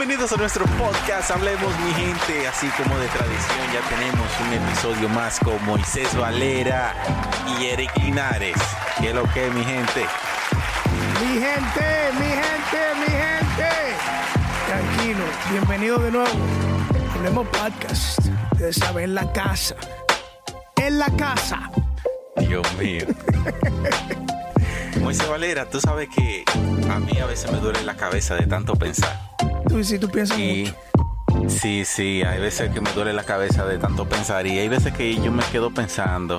bienvenidos a nuestro podcast. Hablemos, mi gente. Así como de tradición, ya tenemos un episodio más con Moisés Valera y Eric Linares. ¿Qué es lo que, mi gente? Mi gente, mi gente, mi gente. Tranquilo, bienvenido de nuevo. Hablemos podcast. Ustedes saben, en la casa. En la casa. Dios mío. Moisés Valera, tú sabes que a mí a veces me duele la cabeza de tanto pensar. Tú sí, tú piensas Y mucho. sí, sí, hay veces que me duele la cabeza de tanto pensar y hay veces que yo me quedo pensando,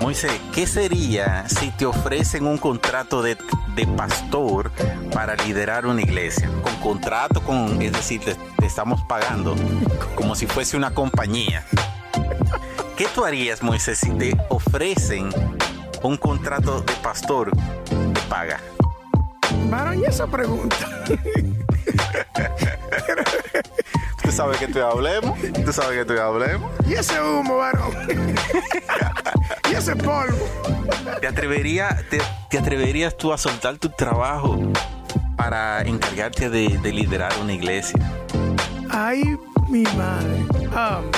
Moisés, ¿qué sería si te ofrecen un contrato de, de pastor para liderar una iglesia? Con contrato, con, es decir, te, te estamos pagando como si fuese una compañía. ¿Qué tú harías, Moisés, si te ofrecen un contrato de pastor de paga? Varón, y esa pregunta. Tú sabes que tú hablemos, tú sabes que tú hablemos. Y ese humo, varón. y ese polvo. ¿Te, atrevería, te, te atreverías tú a soltar tu trabajo para encargarte de, de liderar una iglesia? Ay, mi madre. Um,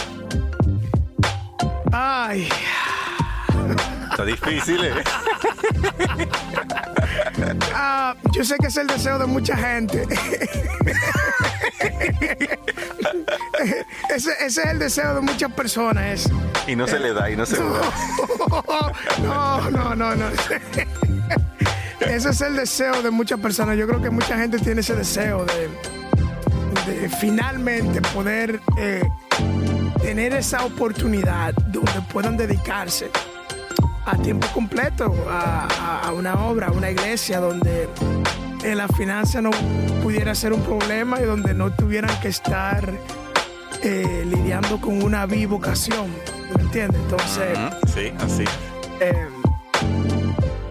ay. Está difícil, ¿eh? Ah, yo sé que es el deseo de mucha gente. ese, ese es el deseo de muchas personas. Y no se le da, y no se le da. No, no, no, no. Ese es el deseo de muchas personas. Yo creo que mucha gente tiene ese deseo de, de finalmente poder eh, tener esa oportunidad donde puedan dedicarse a tiempo completo a, a- a una obra, a una iglesia donde la finanza no pudiera ser un problema y donde no tuvieran que estar eh, lidiando con una bivocación. ¿Me entiendes? Entonces, Ujú, Sí, así. eh,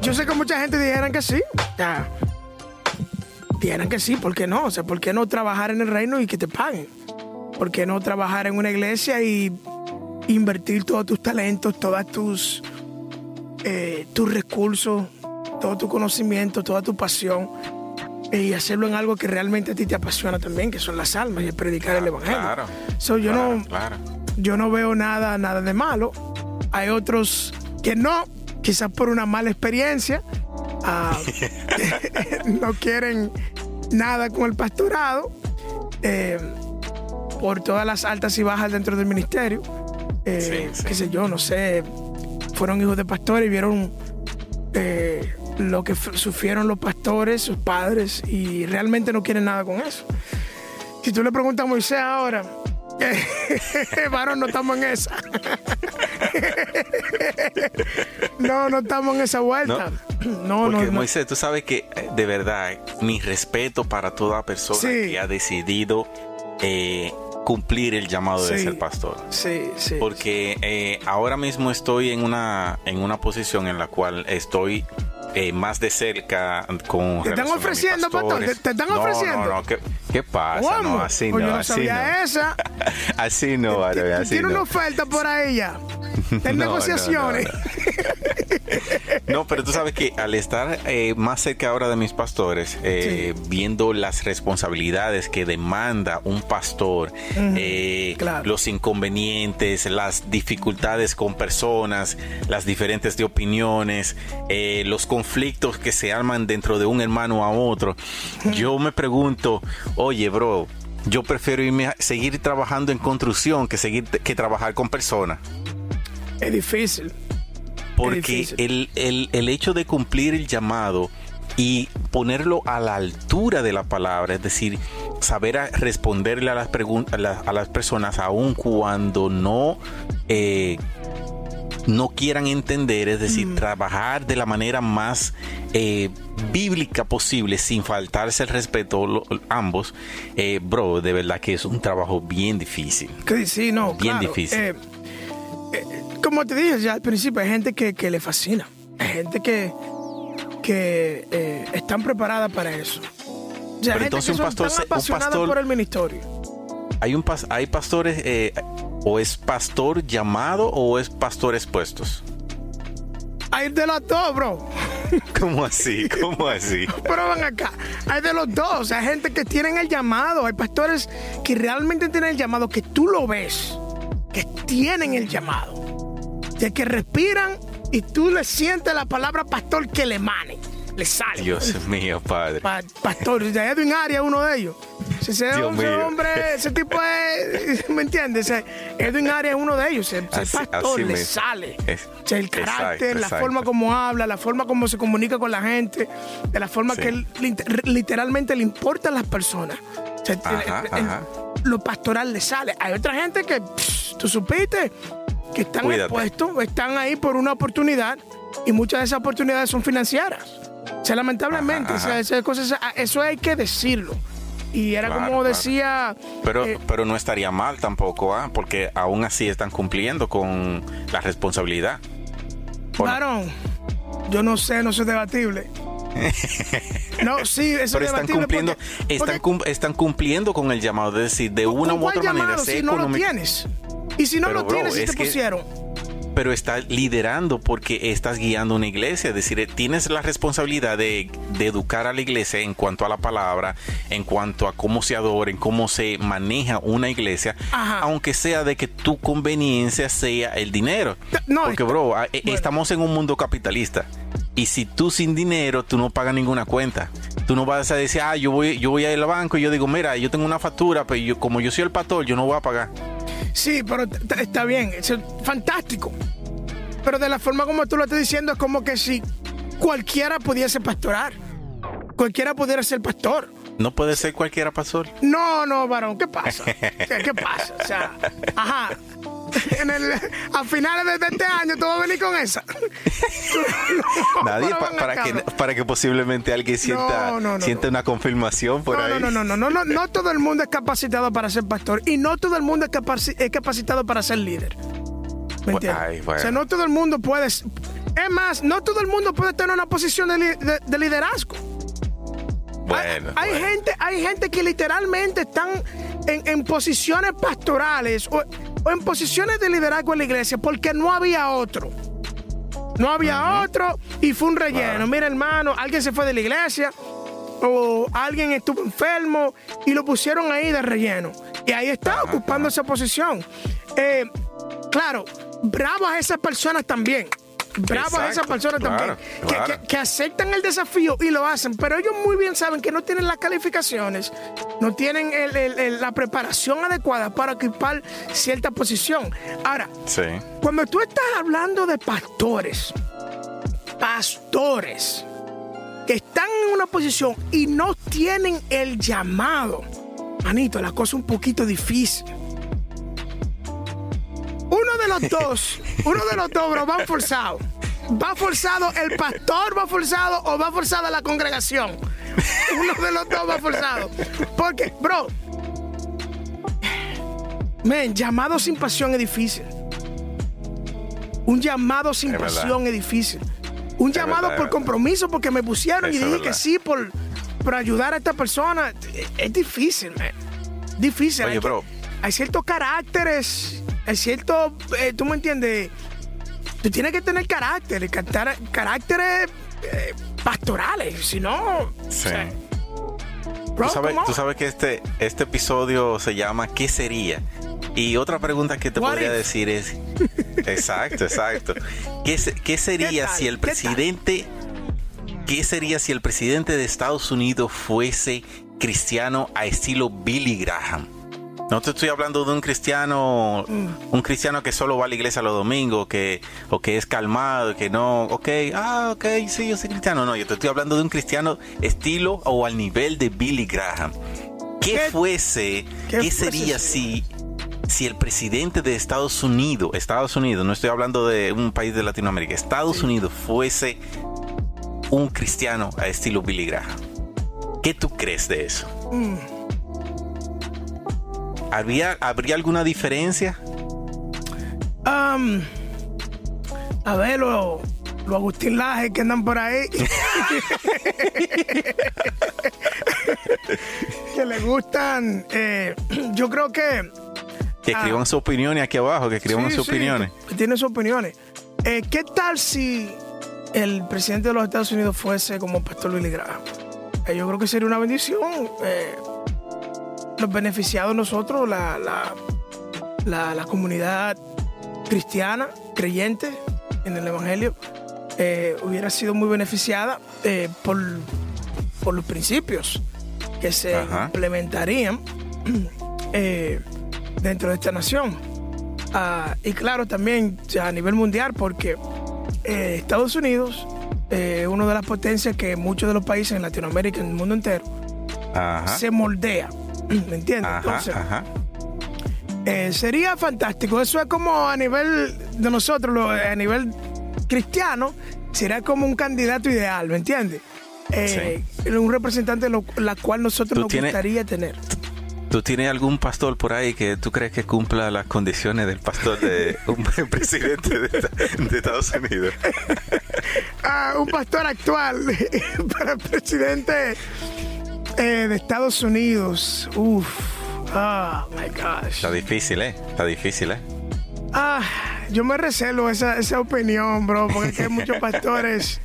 yo sé que mucha gente dijeran que sí. Ya. Dijeran que sí, ¿por qué no? O sea, ¿por qué no trabajar en el reino y que te paguen? ¿Por qué no trabajar en una iglesia y invertir todos tus talentos, todas tus, eh, tus recursos, todo tu conocimiento, toda tu pasión y hacerlo en algo que realmente a ti te apasiona también, que son las almas y el predicar el evangelio. Claro. So, yo claro, no, claro. yo no veo nada, nada de malo. Hay otros que no, quizás por una mala experiencia, ah, no quieren nada con el pastorado, eh, por todas las altas y bajas dentro del ministerio. Eh, Sí, sí. Qué sé yo, no sé, fueron hijos de pastores y vieron eh, lo que sufrieron los pastores, sus padres, y realmente no quieren nada con eso. Si tú le preguntas a Moisés ahora, varón, no estamos en esa. no, no estamos en esa vuelta. No, no, Porque no. Moisés, tú sabes que eh, de verdad, mi respeto para toda persona Sí. que ha decidido eh, cumplir el llamado de ser pastor. Sí, sí. Porque eh, ahora mismo estoy en una, en una posición en la cual estoy eh, más de cerca con ¿Te están ofreciendo, pastor? ¿Te- te están No, ofreciendo? No, no, ¿qué, qué pasa? ¿Cómo? No, así no, yo no así sabía no. esa. Así no, así Tiene no. una oferta por. Está en negociaciones. No, pero tú sabes que al estar eh, más cerca ahora de mis pastores, eh, viendo las responsabilidades que demanda un pastor, eh, claro. los inconvenientes, las dificultades con personas, las diferentes de opiniones, los conflictos que se arman dentro de un hermano a otro, yo me pregunto, oye, bro, yo prefiero irme a seguir trabajando en construcción que seguir que trabajar con personas. Es difícil. Porque el, el- el hecho de cumplir el llamado y ponerlo a la altura de la palabra, es decir, saber a- responderle a las, pregun- a, la- a las personas aun cuando no, eh, no quieran entender, es decir, trabajar de la manera más eh, bíblica posible sin faltarse el respeto lo- ambos, eh, bro, de verdad que es un trabajo bien difícil. Sí, no, Bien claro. difícil. Como te dije ya al principio, hay gente que, que le fascina. Hay gente que, que eh, están preparadas para eso. Pero entonces un pastor un pastor- por el ministerio. Hay un pas- hay pastores eh, o es pastor llamado o es pastor expuestos. Hay de las dos, bro. ¿Cómo así? ¿Cómo así? Pero van acá, hay de los dos. Hay gente que tienen el llamado, hay pastores que realmente tienen el llamado, que tú lo ves, que tienen el llamado, de que respiran y tú le sientes la palabra pastor que le mane, le sale. Dios mío, padre. pastor, de Edwin Arias uno de ellos. Ese, hombre, ese tipo es, ¿me entiendes? Edwin Arias es uno de ellos. Ese, pastor le sale. el carácter, la forma como habla, la forma como se comunica con la gente, de la forma que literalmente le importa a las personas. Lo pastoral le sale. Hay otra gente que, tú supiste, que están expuestos, están ahí por una oportunidad y muchas de esas oportunidades son financieras. O sea, lamentablemente, cosas, eso hay que decirlo. Y era como decía... Pero, eh, pero no estaría mal tampoco, ¿ah? porque aún así están cumpliendo con la responsabilidad. Claro, yo no sé, no soy debatible. no, sí, eso Pero están cumpliendo, están, cumpliendo con el llamado, es decir, de una u otra manera. Si no lo tienes. Y si no lo tienes, si te pusieron pero estás liderando porque estás guiando una iglesia. Es decir, tienes la responsabilidad de, educar a la iglesia en cuanto a la palabra, en cuanto a cómo se adora, en cómo se maneja una iglesia, aunque sea de que tu conveniencia sea el dinero. porque, bro, e, estamos en un mundo capitalista. Y si tú sin dinero, tú no pagas ninguna cuenta. Tú no vas a decir, ah, yo voy, yo voy a ir al banco y yo digo, mira, yo tengo una factura, pero yo, como yo soy el pastor, yo no voy a pagar. Sí, pero está bien, es fantástico. Pero de la forma como tú lo estás diciendo, es como que si cualquiera pudiese pastorar. Cualquiera pudiera ser pastor. ¿No puede ser cualquiera pastor? No, no, varón, ¿qué pasa? ¿Qué, pasa? O sea, ajá. En el, a finales de este año tú vas a venir con esa. Nadie, para, que, para que posiblemente alguien sienta, sienta una confirmación por ahí. No, no, no, no, no, no, todo el mundo es capacitado para ser pastor y no todo el mundo es, capacitado para ser líder. ¿Me entiendes? O sea, no todo el mundo puede. Es más, no todo el mundo puede tener una posición de liderazgo hay, gente, hay gente que literalmente están en, posiciones pastorales o, en posiciones de liderazgo en la iglesia porque no había otro. No había otro y fue un relleno. Mira, hermano, alguien se fue de la iglesia o alguien estuvo enfermo y lo pusieron ahí de relleno. Y ahí está ocupando esa posición. Eh, claro, bravo a esas personas también bravo a esas personas también, que, aceptan el desafío y lo hacen, pero ellos muy bien saben que no tienen las calificaciones, no tienen la preparación adecuada para ocupar cierta posición. Ahora, cuando tú estás hablando de pastores, pastores que están en una posición y no tienen el llamado, manito, la cosa es un poquito difícil. De los dos, uno de los dos, bro, van forzados. ¿Va forzado el pastor, va forzado o va forzada la congregación? Uno de los dos va forzado. Porque, bro, men, llamado sin pasión es difícil. Un llamado sin pasión es difícil. Un llamado por compromiso porque me pusieron y dije que sí por, por ayudar a esta persona. Es, difícil, man. Difícil. Oye, hay, bro. hay ciertos caracteres es cierto, eh, tú me entiendes, tú tienes que tener carácter, caracteres eh, pastorales, si no... Sí. ¿Tú, sabes, que este, este episodio se llama ¿Qué sería? Y otra pregunta que te podría decir es, exacto, exacto, ¿qué, qué sería si el presidente, qué sería si el presidente de Estados Unidos fuese cristiano a estilo Billy Graham? No te estoy hablando de un cristiano, un cristiano que solo va a la iglesia los domingos, que, o que es calmado, que no, ok, ah, ok, sí, yo soy cristiano. No, yo te estoy hablando de un cristiano estilo o al nivel de Billy Graham. ¿Qué, fuese, qué, sería si, si el presidente de Estados Unidos, Estados Unidos, no estoy hablando de un país de Latinoamérica, Estados Unidos fuese un cristiano a estilo Billy Graham? ¿Qué tú crees de eso? Mm. ¿Habría, ¿Habría alguna diferencia? Um, a ver, los lo Agustín Laje que andan por ahí. que le gustan. Eh, yo creo que. Que escriban ah, sus opiniones aquí abajo, que escriban sus opiniones. Que tienen sus opiniones. Eh, ¿Qué tal si el presidente de los Estados Unidos fuese como Pastor Billy Graham. Eh, yo creo que sería una bendición. Eh, los beneficiados nosotros, la, la, la, comunidad cristiana, creyente en el Evangelio, eh, hubiera sido muy beneficiada por, por, los principios que se implementarían dentro de esta nación. Ah, y claro, también a nivel mundial, porque Estados Unidos eh, una de las potencias que muchos de los países en Latinoamérica, en el mundo entero, se moldea. ¿Me entiendes? Entonces, eh, sería fantástico. Eso es como a nivel de nosotros, a nivel cristiano, sería como un candidato ideal, ¿me entiendes? Eh, un representante lo, la cual nosotros nos gustaría tener. ¿Tú tienes algún pastor por ahí que tú crees que cumpla las condiciones del pastor de un presidente de, Estados Unidos? Ah, un pastor actual para presidente eh, de Estados Unidos. Uf. Oh my gosh. Está difícil, ¿eh? Está difícil, ¿eh? Ah, yo me recelo esa, esa opinión, bro, porque hay muchos pastores.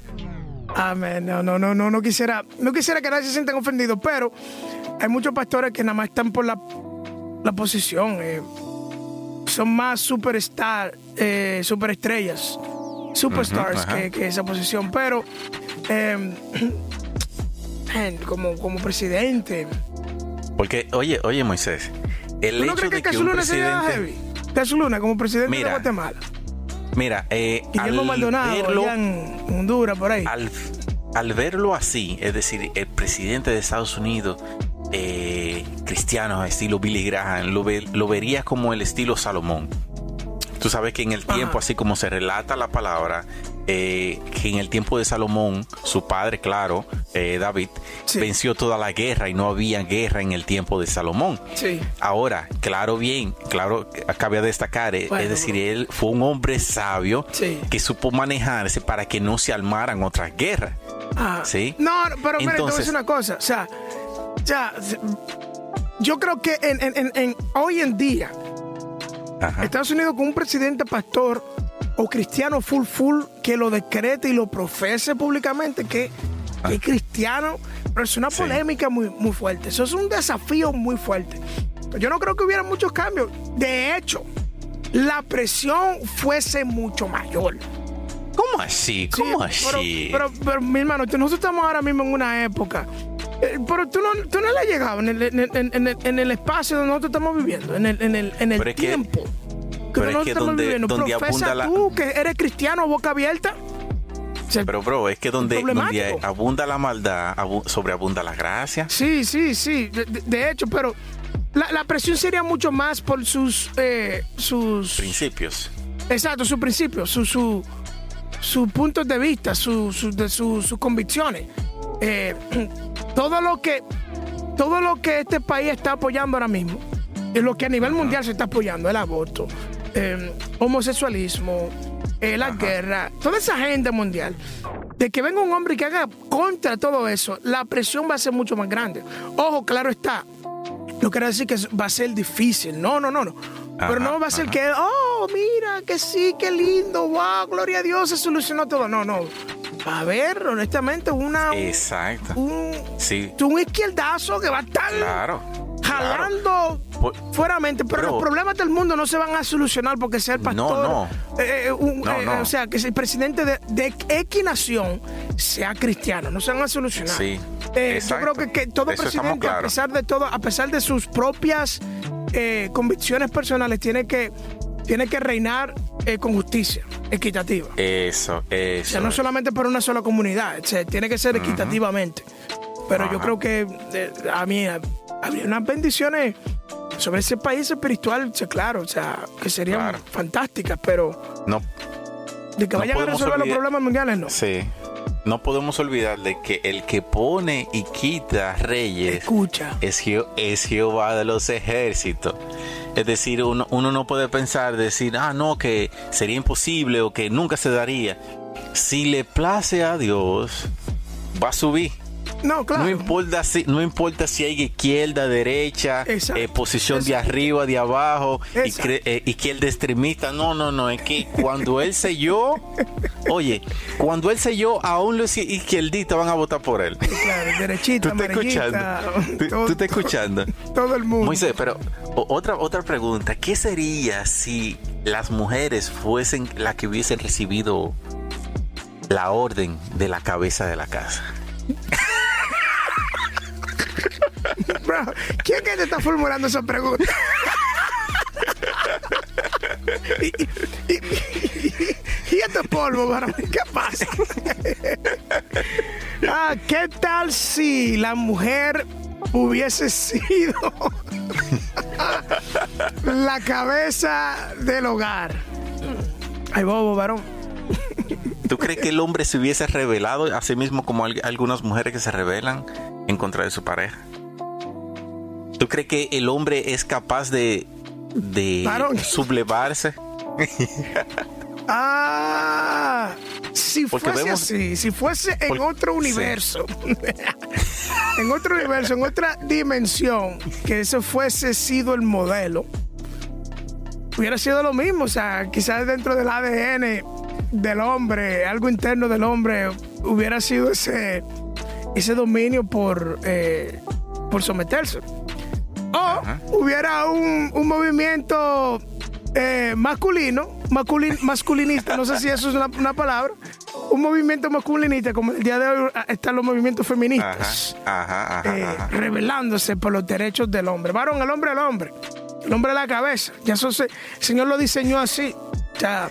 Amén. no, no, no, no, no quisiera, no quisiera que nadie se sientan ofendidos, pero hay muchos pastores que nada más están por la, la posición. Eh, son más superstar, eh, superestrellas, superstars que, esa posición. Pero em, como, como presidente. Porque, oye, oye, Moisés, el hecho crees de que, que un presidente... heavy? Luna como presidente de Guatemala. Mira, eh, Guillermo Maldonado, en Honduras, por ahí. Al, al verlo así, es decir, el presidente de Estados Unidos eh, cristianos, estilo Billy Graham, lo, lo verías como el estilo Salomón. Tú sabes que en el tiempo, así como se relata la palabra, eh, que en el tiempo de Salomón, su padre, claro, eh, David, venció toda la guerra y no había guerra en el tiempo de Salomón. Ahora, claro, bien, claro, cabe destacar, es decir, él fue un hombre sabio que supo manejarse para que no se armaran otras guerras. Ah. ¿Sí? No, pero mira, Entonces, una cosa, o sea, ya, yo creo que en, hoy en día, Estados Unidos con un presidente pastor o cristiano full full que lo decrete y lo profese públicamente, que, ah. es cristiano, pero es una polémica muy, muy fuerte. Eso es un desafío muy fuerte. Yo no creo que hubiera muchos cambios. De hecho, la presión fuese mucho mayor. ¿Cómo así? ¿Cómo así? Pero, pero, mi hermano, nosotros estamos ahora mismo en una época eh, pero tú no, tú no le has llegado en el, en, el, espacio donde nosotros estamos viviendo, en el, en el, en el tiempo. Que, pero es que donde, donde abunda la... que eres cristiano, boca abierta. pero, bro, es que donde, abunda la maldad, sobreabunda la gracia. Sí, sí, sí. De, hecho, pero la, presión sería mucho más por sus, eh, sus principios. Exacto, sus principios, sus su, su puntos de vista, sus de sus convicciones. Eh, todo lo que todo lo que este país está apoyando ahora mismo es lo que a nivel mundial se está apoyando el aborto eh, homosexualismo eh, la guerra toda esa agenda mundial de que venga un hombre que haga contra todo eso la presión va a ser mucho más grande ojo claro está no quiero decir que va a ser difícil no no no no pero no va a ser que oh mira que sí que lindo wow gloria a Dios se solucionó todo no no a ver, honestamente, una. Exacto. Un, sí. un izquierdazo que va a estar. Claro. Jalando pues, fueramente, pero, los problemas del mundo no se van a solucionar porque sea el pastor. No, eh, eh, no. o sea, que el presidente de, de X nación sea cristiano, no se van a solucionar. Sí. Eh, yo creo que, que todo presidente, a pesar de todo, a pesar de sus propias convicciones personales, tiene que tiene que reinar eh, con justicia equitativa. Eso, eso. O sea, no solamente para una sola comunidad, tiene que ser equitativamente. Pero yo creo que eh, a mí habría unas bendiciones sobre ese país espiritual, claro, o sea, que serían fantásticas, pero no. De que vayan a resolver los problemas mundiales, no. Sí. No podemos olvidar de que el que pone y quita reyes Escucha. Es, es Jehová de los ejércitos. Es decir, uno, no puede pensar, decir, ah, no, que sería imposible o que nunca se daría. Si le place a Dios, va a subir. No, claro. No importa si, no importa si hay izquierda, derecha, eh, posición de arriba, de abajo, eh, izquierda extremista. No, no, no. Es que cuando él selló, oye, cuando él selló, aún los izquierdistas van a votar por él. Claro, derechita, Tú estás escuchando. Tú, todo- tú estás escuchando. Todo el mundo. Moisés, pero otra, otra pregunta. ¿Qué sería si las mujeres fuesen las que hubiesen recibido la orden de la cabeza de la casa? Bro, ¿quién que te está formulando esa pregunta? y, y, y, este polvo, varón, ¿qué pasa? ah, ¿qué tal si la mujer hubiese sido la cabeza del hogar? Ay, bobo, varón. ¿Tú crees que el hombre se hubiese revelado a sí mismo como al- algunas mujeres que se rebelan en contra de su pareja? ¿Tú crees que el hombre es capaz de, de Varón. sublevarse? Ah, si Porque fuese vemos- así, si fuese en otro sí. universo, en otro universo, en otra dimensión, que eso fuese sido el modelo, hubiera sido lo mismo. O sea, quizás dentro del ADN del hombre, algo interno del hombre, hubiera sido ese, ese dominio por, eh, por someterse. O hubiera un, un movimiento eh, masculino, masculin- masculinista, no sé si eso es una, una palabra, un movimiento masculinista, como el día de hoy ah, están los movimientos feministas, Ajá, ajá, eh, rebelándose por los derechos del hombre. Varón, el hombre, el hombre. El hombre a la cabeza. Ya eso se, el Señor lo diseñó así. O sea,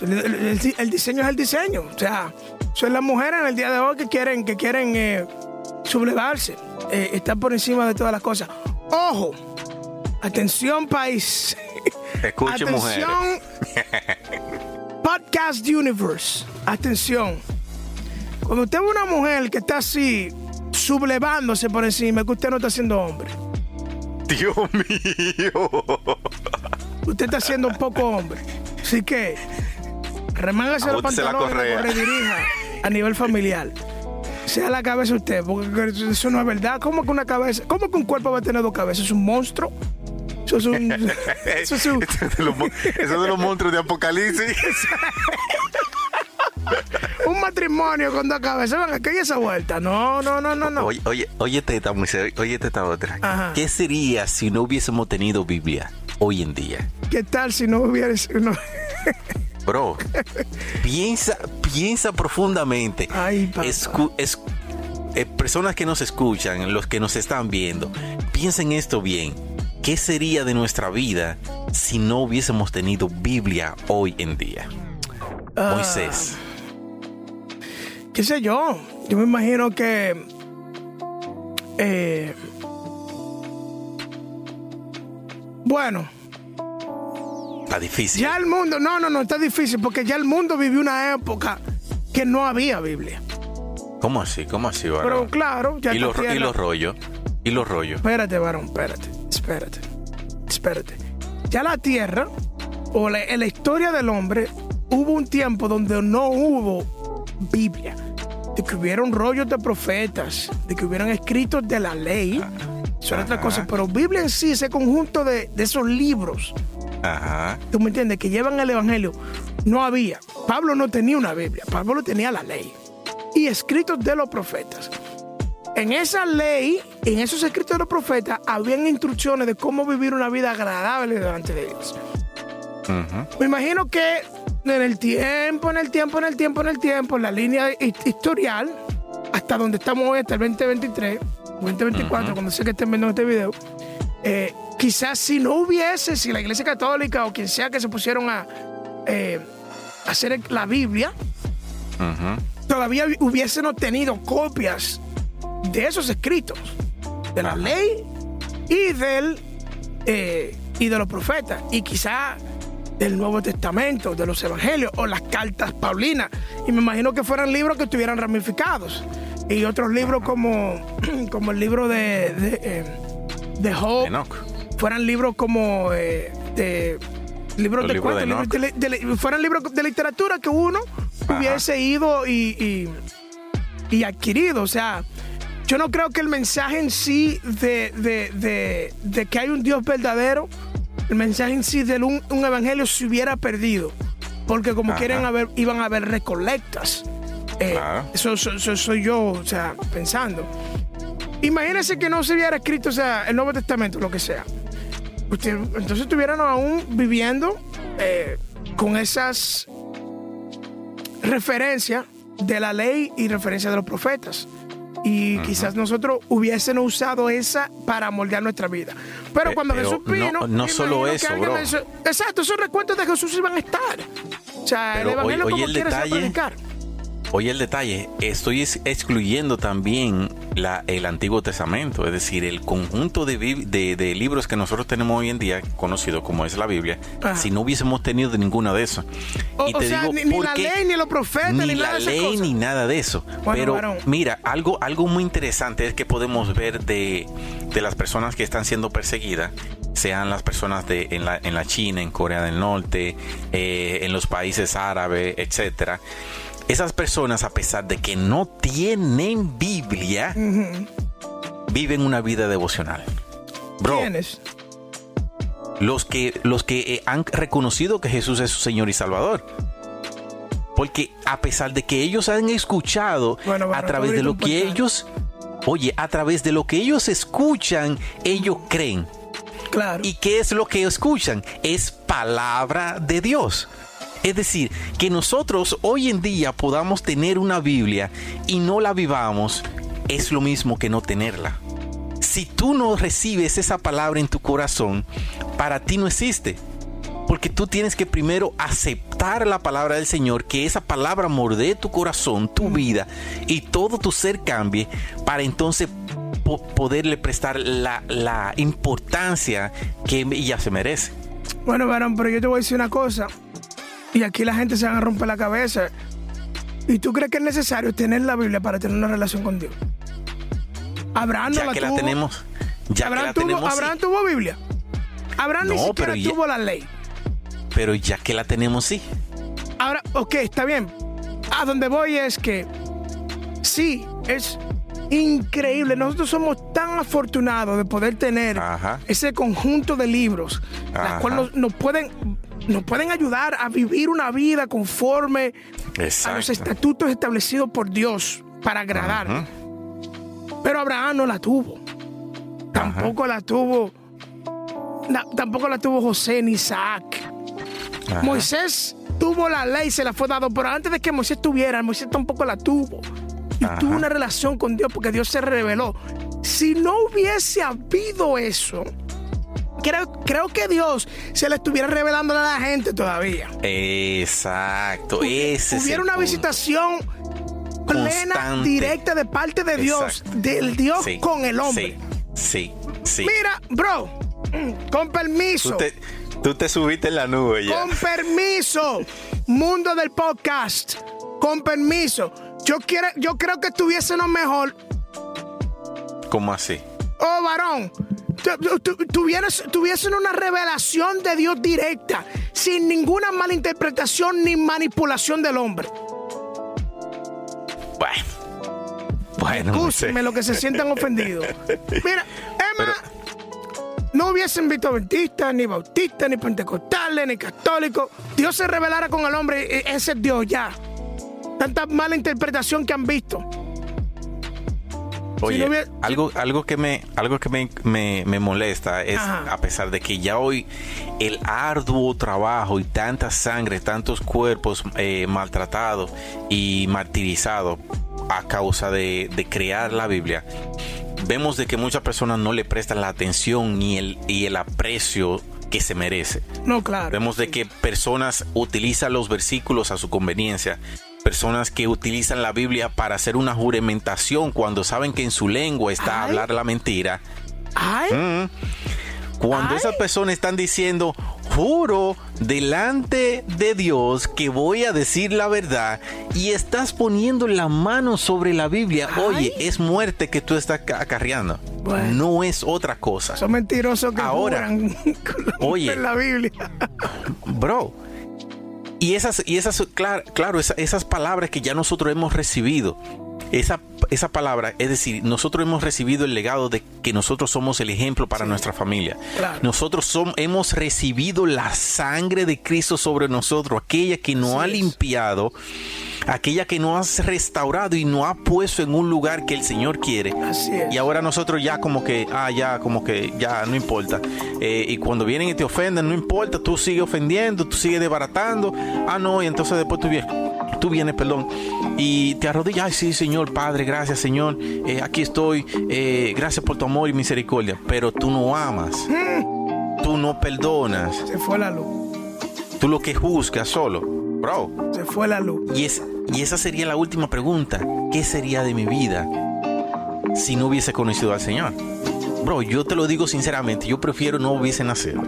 el, el- el diseño es el diseño. O sea, son las mujeres en el día de hoy que quieren, que quieren eh, sublevarse, eh, estar por encima de todas las cosas. Ojo, atención país. Escuche, mujeres. atención, Podcast Universe. Atención. Cuando usted ve una mujer que está así, sublevándose por encima, es que usted no está siendo hombre. Dios mío. Usted está siendo un poco hombre. Así que, remángase los la pantalones correa. y redirija a nivel familiar. Sea la cabeza usted, porque eso no es verdad. ¿Cómo que una cabeza? ¿Cómo que un cuerpo va a tener dos cabezas? ¿Es un monstruo? Eso es un. Eso es un. Eso es de los, mon- eso es de los monstruos de Apocalipsis. un matrimonio con dos cabezas. Venga, ¿qué hay esa vuelta? No, no, no, no, no. Oye, oye, oye, esta, oye, esta otra. Ajá. ¿Qué sería si no hubiésemos tenido Biblia hoy en día? ¿Qué tal si no hubiera no- Bro, piensa, piensa profundamente. Ay, papá. Escu- es- eh, personas que nos escuchan, los que nos están viendo, piensen esto bien. ¿Qué sería de nuestra vida si no hubiésemos tenido Biblia hoy en día? Ah. Moisés. ¿Qué sé yo? Yo me imagino que. eh, bueno, Está difícil. ya el mundo. No, no, no, está difícil porque ya el mundo vivió una época que no había Biblia. ¿Cómo así? ¿Cómo así, varón? Pero claro, ya ¿Y los, y los rollos? ¿Y los rollos? Espérate, varón, espérate, espérate, espérate. Ya la tierra, o la, en la historia del hombre, hubo un tiempo donde no hubo Biblia. De que hubieron rollos de profetas, de que hubieran escritos de la ley. Eso era otra Ajá. cosa. Pero Biblia en sí, ese conjunto de, de esos libros, Ajá. tú me entiendes, que llevan el evangelio, no había. Pablo no tenía una Biblia, Pablo tenía la ley. Y escritos de los profetas. En esa ley, en esos escritos de los profetas, habían instrucciones de cómo vivir una vida agradable delante de Dios. Me imagino que en el tiempo, en el tiempo, en el tiempo, en el tiempo, en la línea hi- historial, hasta donde estamos hoy, hasta el 2023, 2024, cuando sé que estén viendo este video, eh, quizás si no hubiese, si la Iglesia Católica o quien sea que se pusieron a eh, hacer la Biblia, todavía hubiesen obtenido copias de esos escritos, de la ley y del eh, y de los profetas, y quizá del Nuevo Testamento, de los Evangelios o las cartas Paulinas. Y me imagino que fueran libros que estuvieran ramificados. Y otros libros como, como el libro de, de, eh, de Job, Enoch. Fueran libros como eh, de libros Los de libros cuentos, de libros de, li- de li- fueran libros de literatura que uno Ajá. hubiese ido y, y, y adquirido. O sea, yo no creo que el mensaje en sí de, de, que hay un Dios verdadero, el mensaje en sí de un, evangelio se hubiera perdido. Porque como quieren haber, iban a haber recolectas. Eh, eso, soy yo, o sea, pensando. Imagínense que no se hubiera escrito, o sea, el Nuevo Testamento, lo que sea. Entonces estuvieran aún viviendo eh, con esas referencias de la ley y referencias de los profetas. Y quizás nosotros hubiesen usado esa para moldear nuestra vida. Pero cuando Jesús vino. No, solo eso, bro. exacto, esos recuentos de Jesús iban a estar. O sea, el evangelio como el detalle, Oye el detalle, estoy excluyendo también la, el Antiguo Testamento, es decir, el conjunto de, de, libros que nosotros tenemos hoy en día, conocido como es la Biblia, si no hubiésemos tenido ninguna de eso. y te digo, ni, la ley, ni los profetas, ni, la ley, ni nada de eso. Pero mira, algo, algo muy interesante es que podemos ver de, de las personas que están siendo perseguidas sean las personas de, en, la, en la China, en Corea del Norte, eh, en los países árabes, etcétera esas personas, a pesar de que no tienen Biblia, viven una vida devocional. Bro, ¿Quiénes? Los que, los que eh, han reconocido que Jesús es su Señor y Salvador. Porque a pesar de que ellos han escuchado a través de lo que ellos, oye, a través de lo que ellos escuchan, ellos creen. Claro. ¿Y qué es lo que escuchan? Es palabra de Dios. Es decir, que nosotros hoy en día podamos tener una Biblia y no la vivamos es lo mismo que no tenerla. Si tú no recibes esa palabra en tu corazón, para ti no existe. Porque tú tienes que primero aceptar la palabra del Señor, que esa palabra morde tu corazón, tu vida y todo tu ser cambie, para entonces poderle prestar la, la importancia que ella se merece. Bueno, varón, pero yo te voy a decir una cosa. Y aquí la gente se va a romper la cabeza. ¿Y tú crees que es necesario tener la Biblia para tener una relación con Dios? Abraham no ya que la tenemos. Ya Abraham, que la tuvo, Abraham tuvo Biblia. Abraham ni siquiera tuvo la ley. Pero ya que la tenemos, sí. Ahora, ok, está bien. A donde voy es que sí, es increíble. Nosotros somos tan afortunados de poder tener ese conjunto de libros, los cuales nos, pueden nos pueden ayudar a vivir una vida conforme a los estatutos establecidos por Dios para agradar. Pero Abraham no la tuvo. Tampoco la tuvo. tampoco la tuvo José ni Isaac. Moisés tuvo la ley, se la fue dado, pero antes de que Moisés tuviera, Moisés tampoco la tuvo. Y tuvo una relación con Dios porque Dios se reveló. Si no hubiese habido eso, creo, que Dios se le estuviera revelando a la gente todavía. Exacto, ese Hubiera una visitación plena, directa de parte de Dios, del Dios con el hombre. Sí, sí, Mira, bro, con permiso. Tú te, subiste en la nube ya. Con permiso, mundo del podcast. Con permiso. Yo, quiero, yo creo que estuviésemos mejor. ¿Cómo así? Oh, varón, tuviesen una revelación de Dios directa, sin ninguna malinterpretación ni manipulación del hombre. Bueno. Bueno. Escúcheme lo que se sientan ofendidos. Mira, Emma, no hubiesen visto adventistas, ni bautistas, ni pentecostales, ni católicos. Dios se revelara con el hombre, e, ese es Dios ya. Tanta mala interpretación que han visto. Oye, algo, algo que me, algo que me, molesta es, a pesar de que ya hoy el arduo trabajo y tanta sangre, tantos cuerpos eh, maltratados y martirizados a causa de, crear la Biblia, vemos de que muchas personas no le prestan la atención ni el, y el aprecio que se merece. No, claro. Vemos de que personas utilizan los versículos a su conveniencia personas que utilizan la Biblia para hacer una juramentación cuando saben que en su lengua está hablar la mentira. Mm. Cuando esas personas están diciendo, juro delante de Dios que voy a decir la verdad y estás poniendo la mano sobre la Biblia, oye, es muerte que tú estás acarreando. No es otra cosa. Son mentirosos que Ahora, oye, la Biblia. bro, y esas, y esas claro, esas, palabras que ya nosotros hemos recibido, esa, esa palabra, es decir, nosotros hemos recibido el legado de que nosotros somos el ejemplo para nuestra familia. Claro. Nosotros somos, hemos recibido la sangre de Cristo sobre nosotros, aquella que nos ha Así es. limpiado, aquella que nos ha restaurado y nos ha puesto en un lugar que el Señor quiere. Así es. Y ahora nosotros ya como que, ah, ya, como que ya no importa. Eh, y cuando vienen y te ofenden, no importa, tú sigues ofendiendo, tú sigues desbaratando. Ah, no, y entonces después tú vienes, tú vienes, perdón, y te arrodillas, ay, sí, Señor, Padre, gracias, Señor, eh, aquí estoy, eh, gracias por tu amor y misericordia. Pero tú no amas, tú no perdonas, Se fue la luz. tú lo que juzgas solo, bro. Se fue la luz. Y, es, y esa sería la última pregunta. ¿Qué sería de mi vida si no hubiese conocido al Señor? Bro, yo te lo digo sinceramente, yo prefiero no hubiese nacido.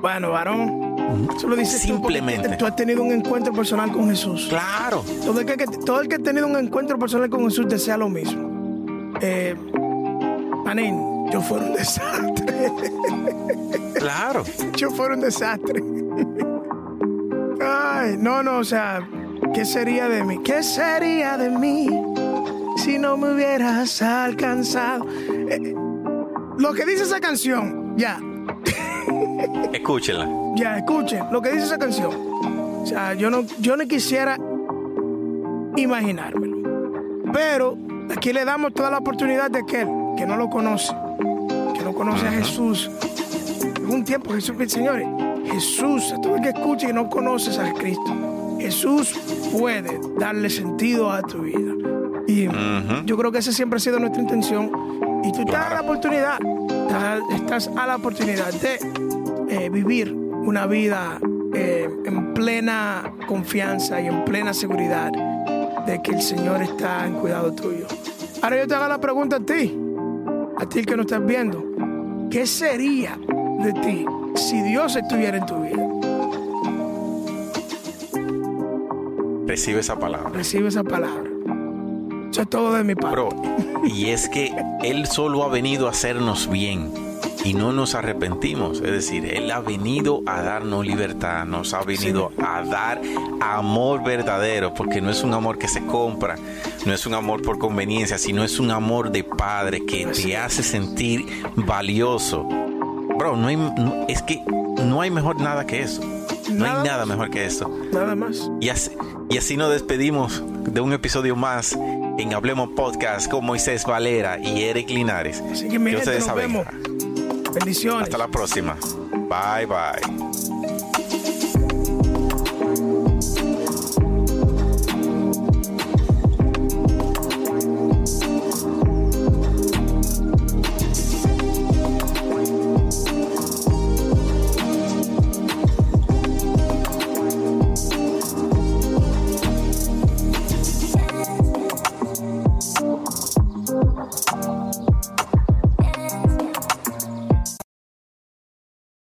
Bueno, varón. Eso lo porque Simplemente. tú has tenido un encuentro personal con Jesús. Claro, Todo el, que, todo el que ha tenido un encuentro personal con Jesús desea lo mismo. Eh, Manín, yo fuera un desastre. claro. yo fuera un desastre. Ay, no, no, o sea, ¿qué sería de mí? ¿Qué sería de mí si no me hubieras alcanzado? Eh, lo que dice esa canción, ya, Escúchenla. Ya, escuchen, lo que dice esa canción. O sea, yo no, yo no quisiera imaginármelo. Pero aquí le damos toda la oportunidad de aquel que no lo conoce, que no conoce a Jesús. En un tiempo Jesús, señores, Jesús, a todo el que escuche y no conoces a Cristo, Jesús puede darle sentido a tu vida. Y yo creo que esa siempre ha sido nuestra intención. Y tú estás a la oportunidad, estás- estás a la oportunidad de eh, vivir una vida eh, en plena confianza y en plena seguridad de que el Señor está en cuidado tuyo. Ahora yo te hago la pregunta a ti, a ti el que nos estás viendo. ¿Qué sería de ti si Dios estuviera en tu vida? Recibe esa palabra. Recibe esa palabra. Eso es todo de mi parte. Bro, y es que Él solo ha venido a hacernos bien y no nos arrepentimos. Es decir, Él ha venido a darnos libertad, nos ha venido a dar amor verdadero, porque no es un amor que se compra, no es un amor por conveniencia, sino es un amor de Padre que te hace sentir valioso. Bro, no hay, no- es que no hay mejor nada que eso. No Nada hay nada más. mejor que eso. Nada más. Y así, y así nos despedimos de un episodio más en Hablemos Podcast con Moisés Valera y Eric Linares. Así que mi Que gente, nos vemos. Bendiciones. Hasta la próxima. Bye bye.